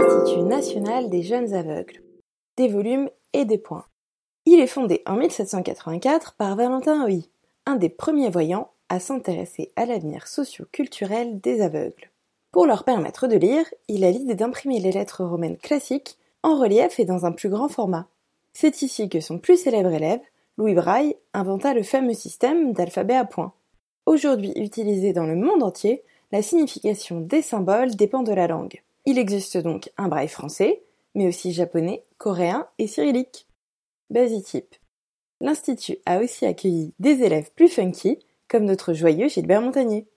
Institut national des jeunes aveugles. Des volumes et des points. Il est fondé en 1784 par Valentin Huy, un des premiers voyants à s'intéresser à l'avenir socio-culturel des aveugles. Pour leur permettre de lire, il a l'idée d'imprimer les lettres romaines classiques en relief et dans un plus grand format. C'est ici que son plus célèbre élève, Louis Braille, inventa le fameux système d'alphabet à points. Aujourd'hui utilisé dans le monde entier, la signification des symboles dépend de la langue. Il existe donc un braille français, mais aussi japonais, coréen et cyrillique. Basitype. L'Institut a aussi accueilli des élèves plus funky, comme notre joyeux Gilbert Montagnier.